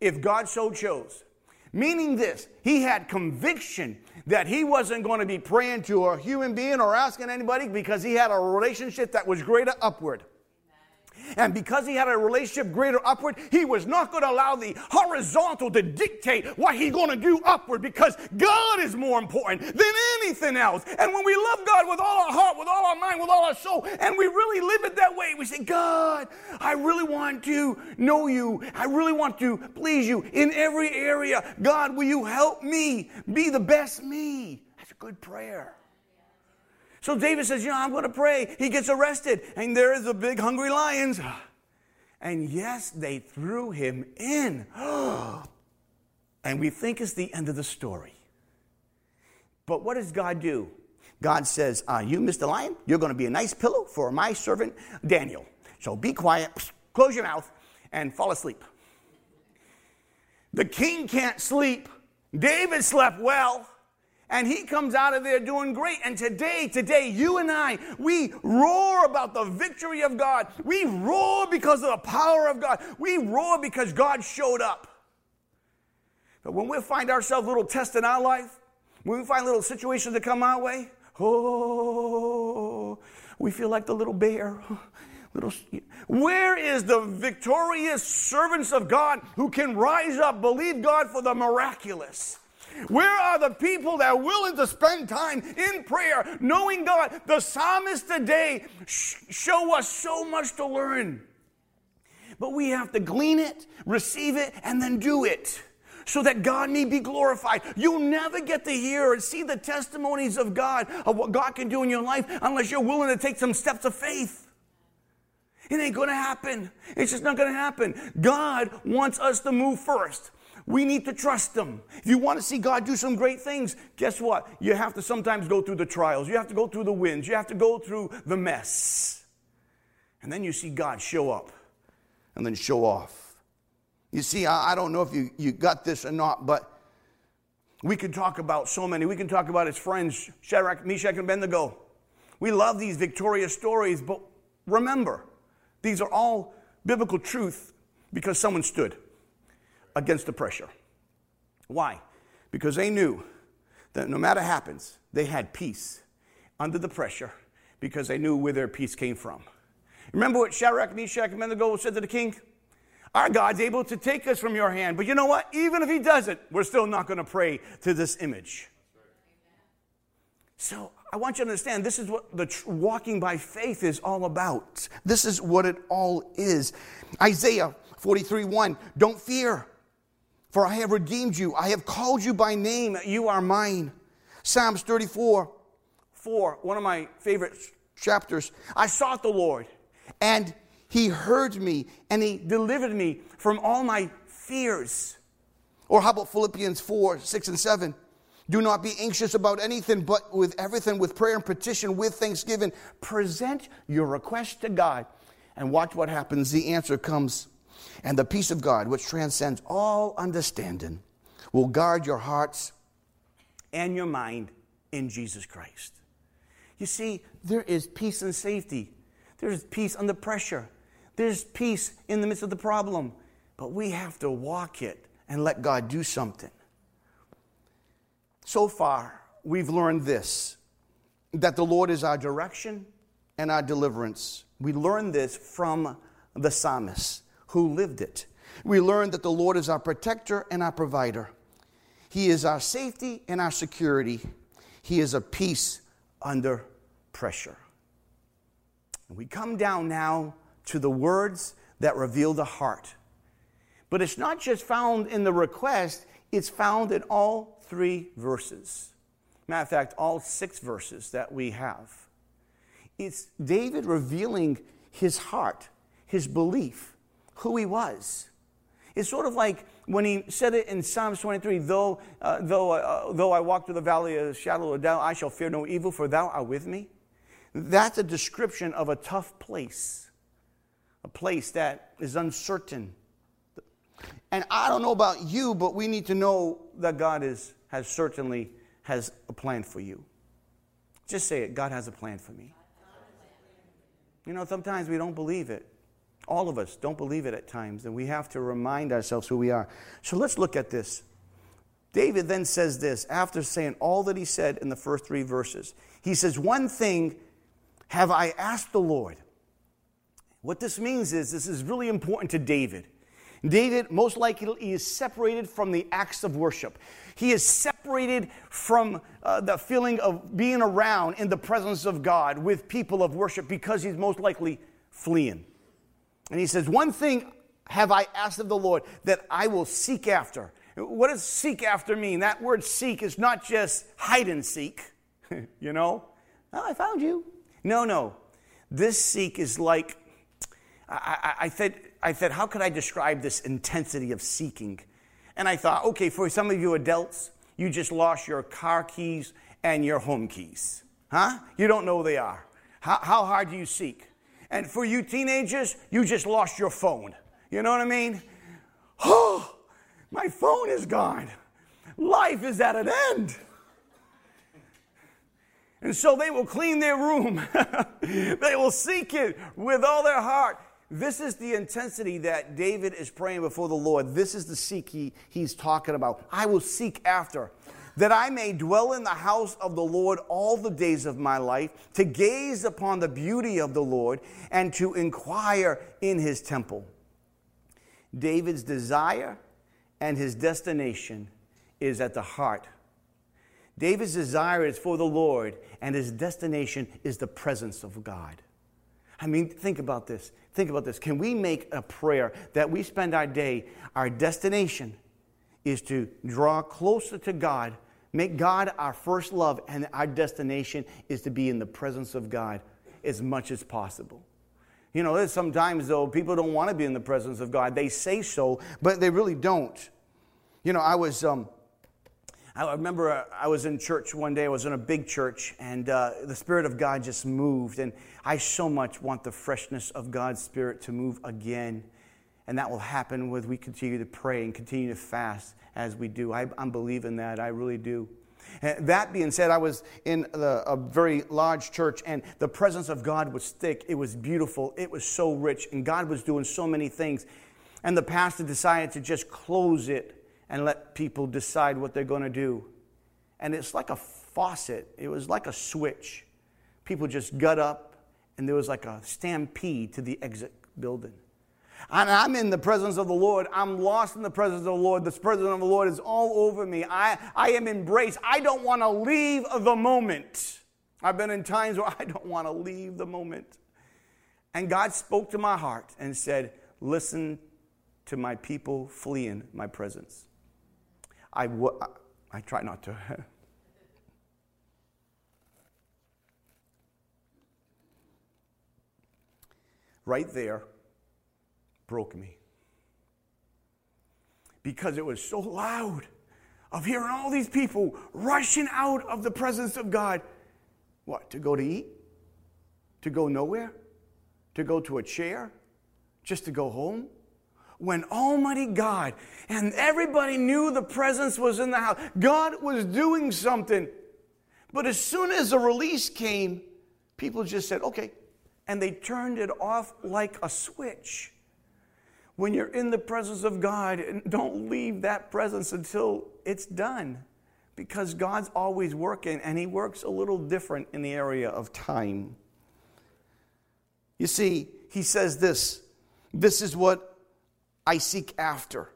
if God so chose. Meaning this, he had conviction that he wasn't going to be praying to a human being or asking anybody because he had a relationship that was greater upward. And because he had a relationship greater upward, he was not going to allow the horizontal to dictate what he's going to do upward because God is more important than anything else. And when we love God with all our heart, with all our mind, with all our soul, and we really live it that way, we say, God, I really want to know you. I really want to please you in every area. God, will you help me be the best me? That's a good prayer. So David says, You know, I'm going to pray. He gets arrested, and there is a big hungry lions. [GASPS] And yes, they threw him in. [GASPS] and we think it's the end of the story. But what does God do? God says, uh, You, Mr. Lion, you're going to be a nice pillow for my servant Daniel. So be quiet, [SNIFFS] close your mouth, and fall asleep. The king can't sleep. David slept well and he comes out of there doing great. And today, today, you and I, we roar about the victory of God. We roar because of the power of God. We roar because God showed up. But when we find ourselves a little test in our life, when we find little situations that come our way, oh, we feel like the little bear. Little, where is the victorious servants of God who can rise up, believe God for the miraculous? Where are the people that are willing to spend time in prayer, knowing God? The psalmist today show us so much to learn. But we have to glean it, receive it, and then do it so that God may be glorified. You'll never get to hear and see the testimonies of God, of what God can do in your life, unless you're willing to take some steps of faith. It ain't gonna happen. It's just not gonna happen. God wants us to move first. We need to trust Him. If you want to see God do some great things, guess what? You have to sometimes go through the trials. You have to go through the winds. You have to go through the mess. And then you see God show up and then show off. You see, I, don't know if you, you got this or not, but we could talk about so many. We can talk about his friends, Shadrach, Meshach, and Abednego. We love these victorious stories, but remember, these are all biblical truth because someone stood against the pressure. Why? Because they knew that no matter what happens, they had peace under the pressure because they knew where their peace came from. Remember what Shadrach, Meshach, and Abednego said to the king? Our God's able to take us from your hand, but you know what? Even if he doesn't, we're still not going to pray to this image. So I want you to understand this is what the tr- walking by faith is all about. This is what it all is. Isaiah 43 1 Don't fear, for I have redeemed you. I have called you by name. You are mine. Psalms 34 4, one of my favorite chapters. I sought the Lord, and he heard me, and he delivered me from all my fears. Or how about Philippians 4 6 and 7? Do not be anxious about anything, but with everything, with prayer and petition, with thanksgiving, present your request to God. And watch what happens. The answer comes. And the peace of God, which transcends all understanding, will guard your hearts and your mind in Jesus Christ. You see, there is peace and safety, there's peace under pressure, there's peace in the midst of the problem. But we have to walk it and let God do something. So far, we've learned this that the Lord is our direction and our deliverance. We learned this from the psalmist who lived it. We learn that the Lord is our protector and our provider. He is our safety and our security. He is a peace under pressure. We come down now to the words that reveal the heart. But it's not just found in the request, it's found in all three verses. Matter of fact, all six verses that we have. It's David revealing his heart, his belief, who he was. It's sort of like when he said it in Psalms 23 though, uh, though, uh, though I walk through the valley of the shadow of death, I shall fear no evil, for thou art with me. That's a description of a tough place, a place that is uncertain. And I don't know about you, but we need to know that God is has certainly has a plan for you. Just say it God has a plan for me. You know, sometimes we don't believe it. All of us don't believe it at times, and we have to remind ourselves who we are. So let's look at this. David then says this after saying all that he said in the first three verses. He says, One thing have I asked the Lord. What this means is this is really important to David. David, most likely, is separated from the acts of worship. He is separated from uh, the feeling of being around in the presence of God with people of worship because he's most likely fleeing. And he says, One thing have I asked of the Lord that I will seek after. What does seek after mean? That word seek is not just hide and seek, [LAUGHS] you know? Oh, I found you. No, no. This seek is like, I, I, I said, I said, how could I describe this intensity of seeking? And I thought, okay, for some of you adults, you just lost your car keys and your home keys. Huh? You don't know where they are. How, how hard do you seek? And for you teenagers, you just lost your phone. You know what I mean? Oh, [GASPS] my phone is gone. Life is at an end. And so they will clean their room. [LAUGHS] they will seek it with all their heart. This is the intensity that David is praying before the Lord. This is the seek he, he's talking about. I will seek after, that I may dwell in the house of the Lord all the days of my life, to gaze upon the beauty of the Lord, and to inquire in his temple. David's desire and his destination is at the heart. David's desire is for the Lord, and his destination is the presence of God. I mean, think about this. Think about this. Can we make a prayer that we spend our day, our destination is to draw closer to God, make God our first love, and our destination is to be in the presence of God as much as possible? You know, sometimes, though, people don't want to be in the presence of God. They say so, but they really don't. You know, I was. Um, I remember uh, I was in church one day. I was in a big church, and uh, the Spirit of God just moved. And I so much want the freshness of God's Spirit to move again. And that will happen with we continue to pray and continue to fast as we do. I, am believing that. I really do. That being said, I was in the, a very large church, and the presence of God was thick. It was beautiful. It was so rich, and God was doing so many things. And the pastor decided to just close it and let people decide what they're going to do. And it's like a faucet, it was like a switch. People just got up, and there was like a stampede to the exit building. And I'm in the presence of the Lord. I'm lost in the presence of the Lord. The presence of the Lord is all over me. I, I am embraced. I don't want to leave the moment. I've been in times where [LAUGHS] I don't want to leave the moment. And God spoke to my heart and said, Listen to my people fleeing my presence. I, try not to. [LAUGHS] right there broke me. Because it was so loud of hearing all these people rushing out of the presence of God. What? To go to eat? To go nowhere? To go to a chair? Just to go home? when Almighty God and everybody knew the presence was in the house. God was doing something. But as soon as the release came, people just said, okay. And they turned it off like a switch. When you're in the presence of God, don't leave that presence until it's done. Because God's always working, and He works a little different in the area of time. You see, He says this this is what I seek after.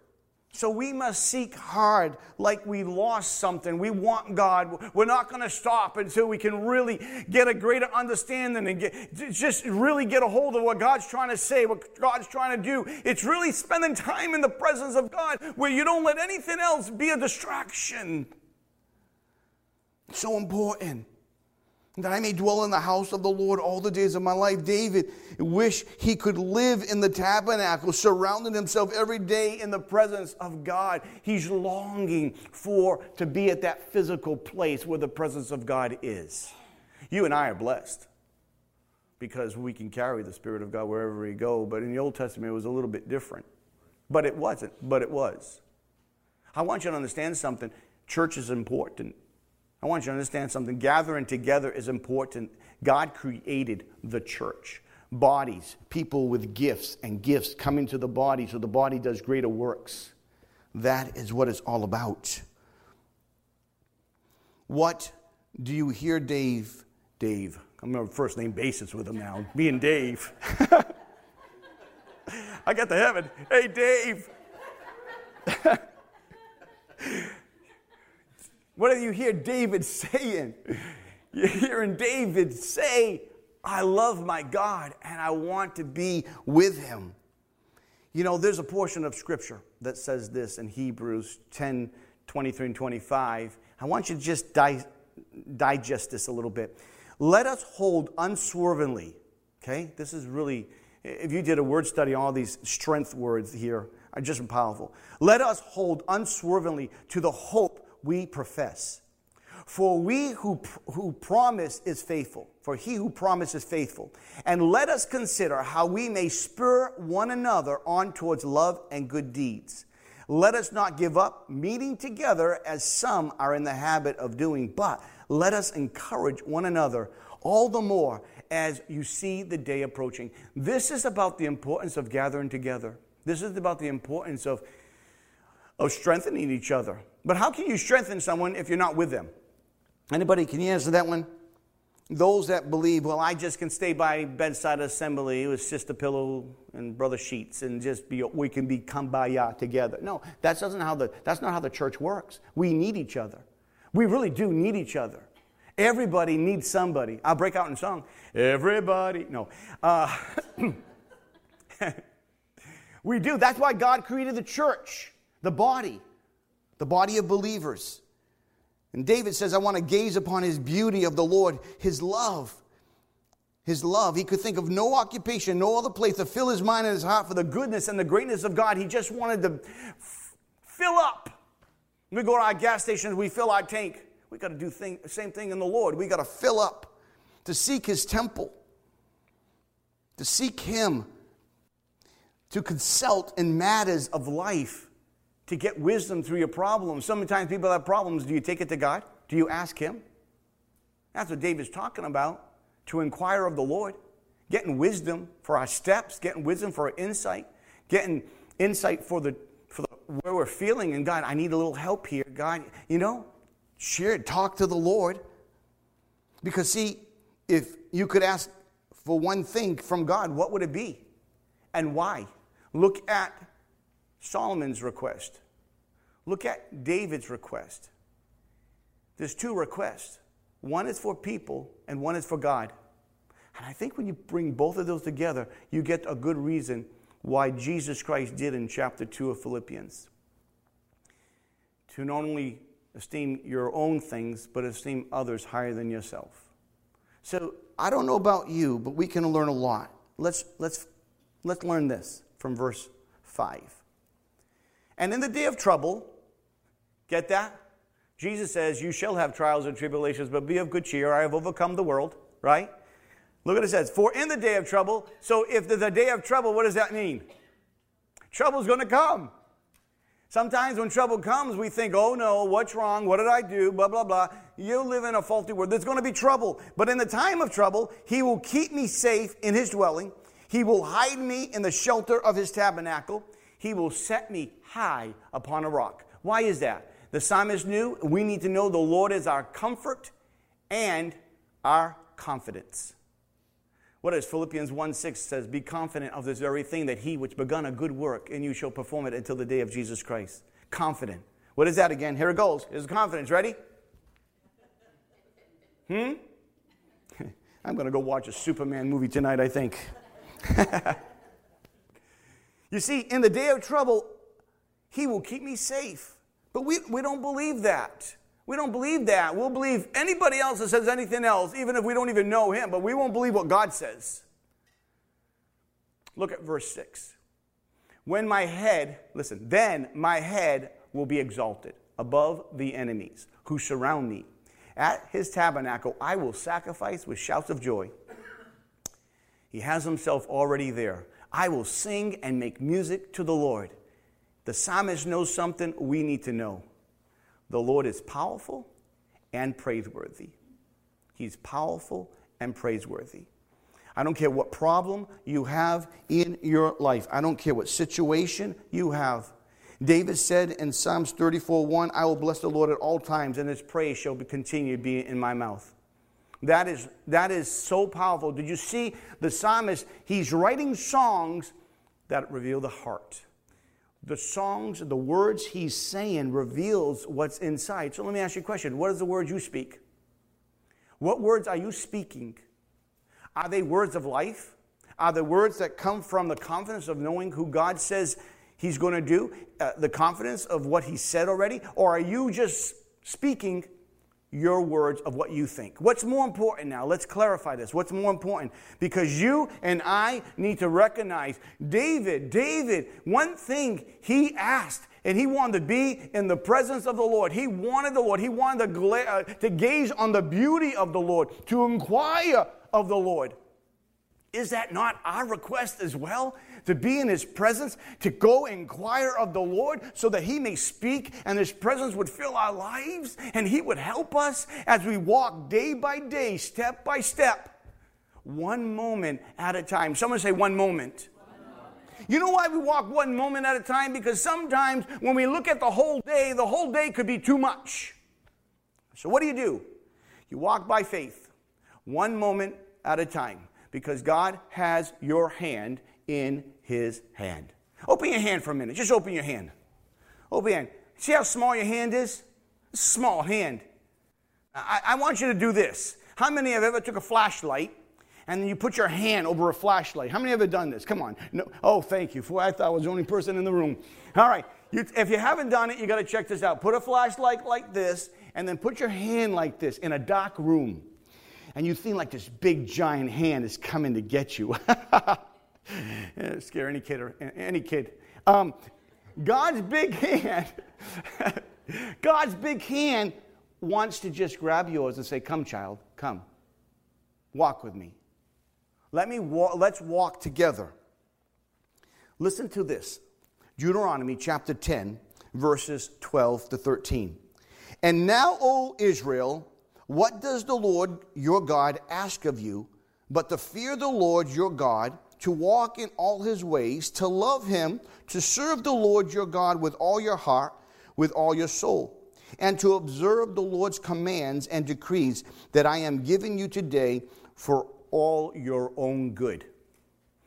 So we must seek hard like we lost something. We want God. We're not going to stop until we can really get a greater understanding and get, just really get a hold of what God's trying to say, what God's trying to do. It's really spending time in the presence of God where you don't let anything else be a distraction. so important that I may dwell in the house of the Lord all the days of my life. David wished he could live in the tabernacle, surrounding himself every day in the presence of God. He's longing for to be at that physical place where the presence of God is. You and I are blessed because we can carry the Spirit of God wherever we go, but in the Old Testament it was a little bit different. But it wasn't, but it was. I want you to understand something. Church is important. I want you to understand something. Gathering together is important. God created the church. Bodies, people with gifts and gifts come into the body so the body does greater works. That is what it's all about. What do you hear, Dave? Dave. I'm on first name basis with him now. Me and Dave. [LAUGHS] I got to heaven. Hey, Dave. [LAUGHS] What do you hear David [LAUGHS] saying? You're hearing David say, I love my God and I want to be with him. You know, there's a portion of scripture that says this in Hebrews 10 23 and 25. I want you to just di- digest this a little bit. Let us hold unswervingly, okay? This is really, if you did a word study, on all these strength words here are just powerful. Let us hold unswervingly to the hope we profess. For we who, who promise is faithful, for he who promises is faithful. And let us consider how we may spur one another on towards love and good deeds. Let us not give up meeting together as some are in the habit of doing, but let us encourage one another all the more as you see the day approaching. This is about the importance of gathering together. This is about the importance of, of strengthening each other. But how can you strengthen someone if you're not with them? Anybody, can you answer that one? Those that believe, well, I just can stay by bedside assembly with sister pillow and brother sheets and just be, we can be kumbaya together. No, that's, doesn't how the, that's not how the church works. We need each other. We really do need each other. Everybody needs somebody. I'll break out in song. Everybody, no. Uh, [COUGHS] we do. That's why God created the church, the body the body of believers. And David says, I want to gaze upon his beauty of the Lord, his love. his love. He could think of no occupation, no other place to fill his mind and his heart for the goodness and the greatness of God. He just wanted to f- fill up. We go to our gas stations, we fill our tank. We got to do the same thing in the Lord. We got to fill up to seek his temple, to seek him, to consult in matters of life, to get wisdom through your problems. Sometimes people have problems. Do you take it to God? Do you ask him? That's what David's talking about to inquire of the Lord, getting wisdom for our steps, getting wisdom for our insight, getting insight for the for the, where we're feeling. And God, I need a little help here. God, you know, share, talk to the Lord. Because see, if you could ask for one thing from God, what would it be? And why? Look at Solomon's request. Look at David's request. There's two requests. One is for people, and one is for God. And I think when you bring both of those together, you get a good reason why Jesus Christ did in chapter 2 of Philippians. To not only esteem your own things, but esteem others higher than yourself. So I don't know about you, but we can learn a lot. Let's, let's, let's learn this from verse 5. And in the day of trouble, get that? Jesus says, You shall have trials and tribulations, but be of good cheer. I have overcome the world, right? Look what it says. For in the day of trouble, so if there's a day of trouble, what does that mean? Trouble's going to come. Sometimes when trouble comes, we think, oh no, what's wrong? What did I do? Blah, blah, blah. You live in a faulty world. There's going to be trouble. But in the time of trouble, He will keep me safe in His dwelling. He will hide me in the shelter of His tabernacle. He will set me high upon a rock. Why is that? The psalmist knew we need to know the Lord is our comfort and our confidence. What is Philippians 1 6 says, Be confident of this very thing that he which begun a good work and you shall perform it until the day of Jesus Christ. Confident. What is that again? Here it goes. Here's confidence. Ready? Hmm? [LAUGHS] I'm going to go watch a Superman movie tonight, I think. [LAUGHS] you see, in the day of trouble, he will keep me safe. But we, we don't believe that. We don't believe that. We'll believe anybody else that says anything else, even if we don't even know him, but we won't believe what God says. Look at verse 6. When my head, listen, then my head will be exalted above the enemies who surround me. At his tabernacle, I will sacrifice with shouts of joy. He has himself already there. I will sing and make music to the Lord. The psalmist knows something we need to know. The Lord is powerful and praiseworthy. He's powerful and praiseworthy. I don't care what problem you have in your life. I don't care what situation you have. David said in Psalms 34 1, I will bless the Lord at all times, and his praise shall continue to be in my mouth. That is, that is so powerful. Did you see the psalmist? He's writing songs that reveal the heart the songs, the words he's saying reveals what's inside. So let me ask you a question. What is the word you speak? What words are you speaking? Are they words of life? Are they words that come from the confidence of knowing who God says he's going to do, uh, the confidence of what he said already? Or are you just speaking your words of what you think. What's more important now? Let's clarify this. What's more important? Because you and I need to recognize David, David, one thing he asked, and he wanted to be in the presence of the Lord. He wanted the Lord. He wanted to, gla- uh, to gaze on the beauty of the Lord, to inquire of the Lord. Is that not our request as well? To be in His presence, to go inquire of the Lord so that He may speak and His presence would fill our lives and He would help us as we walk day by day, step by step, one moment at a time. Someone say, one moment. You know why we walk one moment at a time? Because sometimes when we look at the whole day, the whole day could be too much. So, what do you do? You walk by faith, one moment at a time because God has your hand in his hand. Open your hand for a minute. Just open your hand. Open your hand. See how small your hand is? Small hand. I, I want you to do this. How many have ever took a flashlight and then you put your hand over a flashlight? How many have ever done this? Come on. No. Oh, thank you. For I thought I was the only person in the room. All right. You, if you haven't done it, you got to check this out. Put a flashlight like this and then put your hand like this in a dark room and you feel like this big giant hand is coming to get you. [LAUGHS] scare any kid or any kid. Um, God's big hand, [LAUGHS] God's big hand wants to just grab yours and say, Come, child, come. Walk with me. Let me wa- let's walk together. Listen to this. Deuteronomy chapter 10, verses 12 to 13. And now, O Israel, what does the Lord your God ask of you but to fear the Lord your God, to walk in all his ways, to love him, to serve the Lord your God with all your heart, with all your soul, and to observe the Lord's commands and decrees that I am giving you today for all your own good.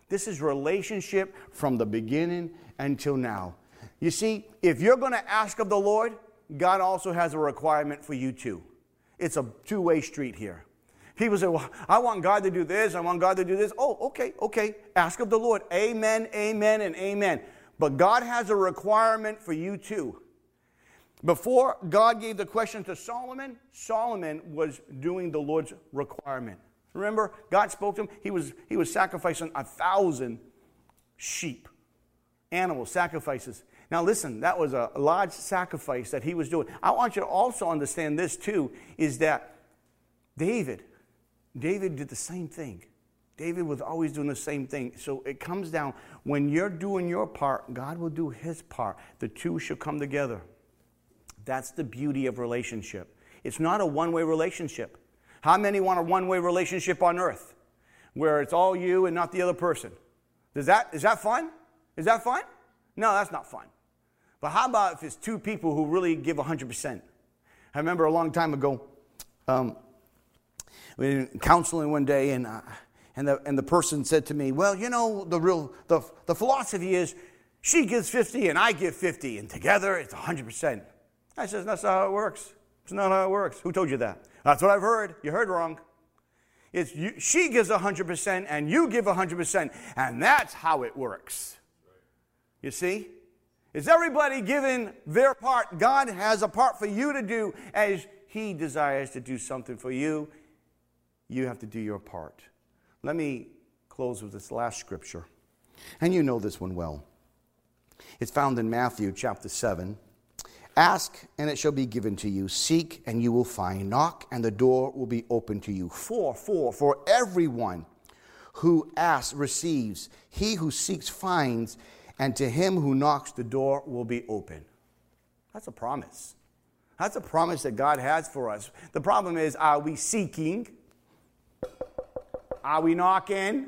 This is relationship from the beginning until now. You see, if you're going to ask of the Lord, God also has a requirement for you too. It's a two way street here. People say, Well, I want God to do this, I want God to do this. Oh, okay, okay. Ask of the Lord. Amen, amen, and amen. But God has a requirement for you too. Before God gave the question to Solomon, Solomon was doing the Lord's requirement. Remember, God spoke to him. He was, he was sacrificing a thousand sheep, animal sacrifices. Now, listen, that was a large sacrifice that he was doing. I want you to also understand this, too, is that David, David did the same thing. David was always doing the same thing. So it comes down when you're doing your part, God will do his part. The two should come together. That's the beauty of relationship. It's not a one way relationship. How many want a one way relationship on earth where it's all you and not the other person? Does that, is that fun? Is that fun? No, that's not fun. But how about if it's two people who really give 100%? I remember a long time ago, um, we were counseling one day, and, uh, and, the, and the person said to me, Well, you know, the, real, the, the philosophy is she gives 50 and I give 50, and together it's 100%. I says, That's not how it works. It's not how it works. Who told you that? That's what I've heard. You heard wrong. It's you, she gives 100% and you give 100%, and that's how it works. You see? Is everybody giving their part? God has a part for you to do as He desires to do something for you. You have to do your part. Let me close with this last scripture. And you know this one well. It's found in Matthew chapter 7. Ask, and it shall be given to you. Seek, and you will find. Knock, and the door will be open to you. For, for, for everyone who asks receives. He who seeks finds, and to him who knocks, the door will be open. That's a promise. That's a promise that God has for us. The problem is, are we seeking? Are we knocking?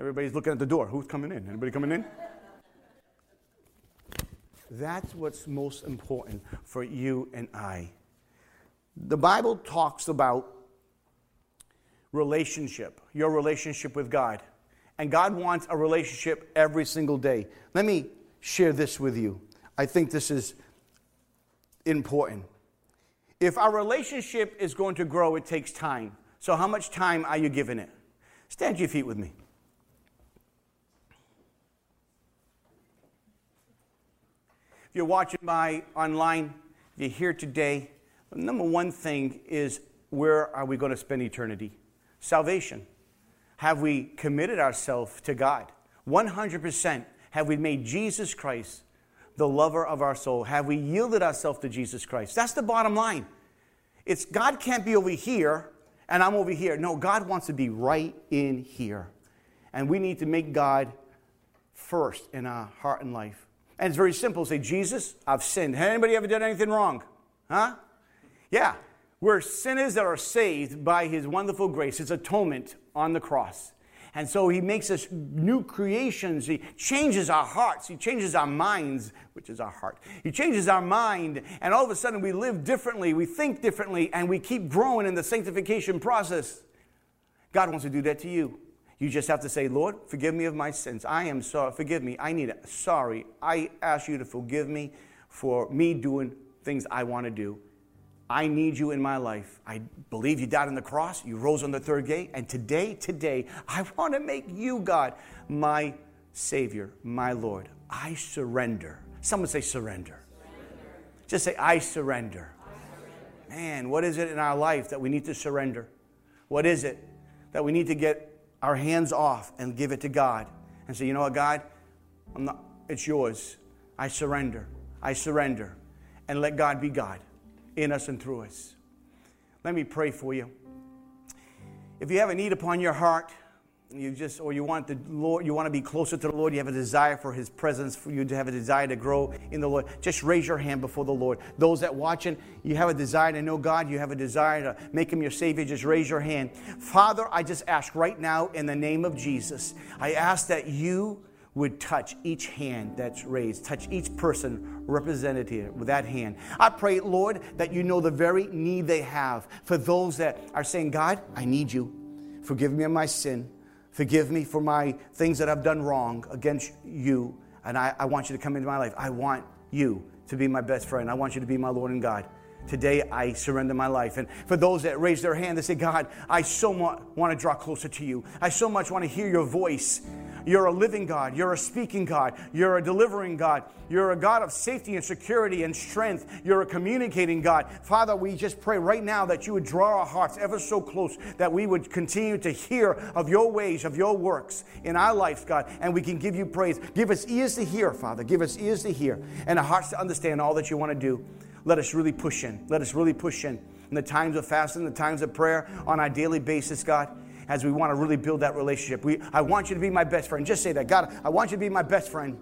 Everybody's looking at the door. Who's coming in? Anybody coming in? That's what's most important for you and I. The Bible talks about relationship, your relationship with God. And God wants a relationship every single day. Let me share this with you. I think this is important. If our relationship is going to grow, it takes time. So, how much time are you giving it? Stand to your feet with me. If you're watching by online, you're here today, number one thing is where are we going to spend eternity? Salvation. Have we committed ourselves to God? 100%. Have we made Jesus Christ the lover of our soul? Have we yielded ourselves to Jesus Christ? That's the bottom line. It's God can't be over here and I'm over here. No, God wants to be right in here. And we need to make God first in our heart and life. And it's very simple. Say, Jesus, I've sinned. Has anybody ever done anything wrong? Huh? Yeah. We're sinners that are saved by his wonderful grace, his atonement on the cross. And so he makes us new creations. He changes our hearts. He changes our minds, which is our heart. He changes our mind, and all of a sudden we live differently, we think differently, and we keep growing in the sanctification process. God wants to do that to you. You just have to say, Lord, forgive me of my sins. I am sorry. Forgive me. I need it. Sorry. I ask you to forgive me for me doing things I want to do. I need you in my life. I believe you died on the cross. You rose on the third day. And today, today, I want to make you, God, my Savior, my Lord. I surrender. Someone say surrender. surrender. Just say, I surrender. I surrender. Man, what is it in our life that we need to surrender? What is it that we need to get our hands off and give it to God and say, you know what, God, not, it's yours. I surrender. I surrender. And let God be God in us and through us. Let me pray for you. If you have a need upon your heart, you just or you want the lord you want to be closer to the lord you have a desire for his presence for you to have a desire to grow in the lord just raise your hand before the lord those that watching you have a desire to know god you have a desire to make him your savior just raise your hand father i just ask right now in the name of jesus i ask that you would touch each hand that's raised, touch each person represented here with that hand. I pray, Lord, that you know the very need they have for those that are saying, God, I need you. Forgive me of my sin. Forgive me for my things that I've done wrong against you. And I, I want you to come into my life. I want you to be my best friend. I want you to be my Lord and God. Today, I surrender my life. And for those that raise their hand, they say, God, I so much want to draw closer to you. I so much want to hear your voice. You're a living God. You're a speaking God. You're a delivering God. You're a God of safety and security and strength. You're a communicating God. Father, we just pray right now that you would draw our hearts ever so close, that we would continue to hear of your ways, of your works in our lives, God, and we can give you praise. Give us ears to hear, Father. Give us ears to hear and hearts to understand all that you want to do. Let us really push in. Let us really push in. In the times of fasting, the times of prayer, on our daily basis, God as we want to really build that relationship. We, I want you to be my best friend. Just say that. God, I want you to be my best friend.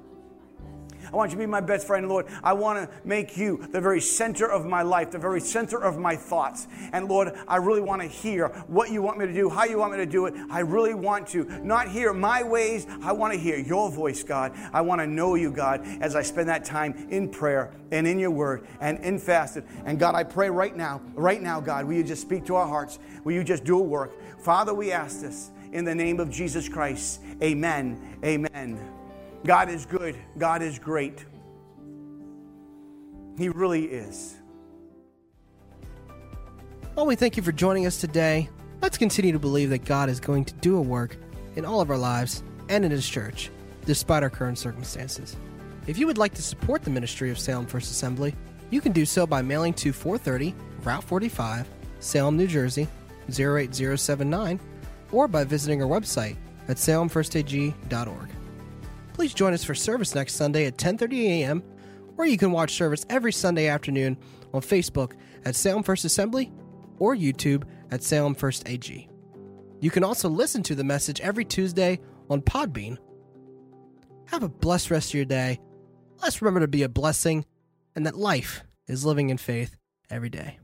I want you to be my best friend, Lord. I want to make you the very center of my life, the very center of my thoughts. And Lord, I really want to hear what you want me to do, how you want me to do it. I really want to not hear my ways. I want to hear your voice, God. I want to know you, God, as I spend that time in prayer and in your word and in fasting. And God, I pray right now, right now, God, will you just speak to our hearts? Will you just do a work? Father, we ask this in the name of Jesus Christ. Amen. Amen. God is good. God is great. He really is. Well, we thank you for joining us today. Let's continue to believe that God is going to do a work in all of our lives and in His church, despite our current circumstances. If you would like to support the ministry of Salem First Assembly, you can do so by mailing to 430 Route 45, Salem, New Jersey 08079 or by visiting our website at salemfirstag.org. Please join us for service next Sunday at 10:30 a.m. or you can watch service every Sunday afternoon on Facebook at Salem First Assembly or YouTube at Salem First AG. You can also listen to the message every Tuesday on Podbean. Have a blessed rest of your day. Let's remember to be a blessing and that life is living in faith every day.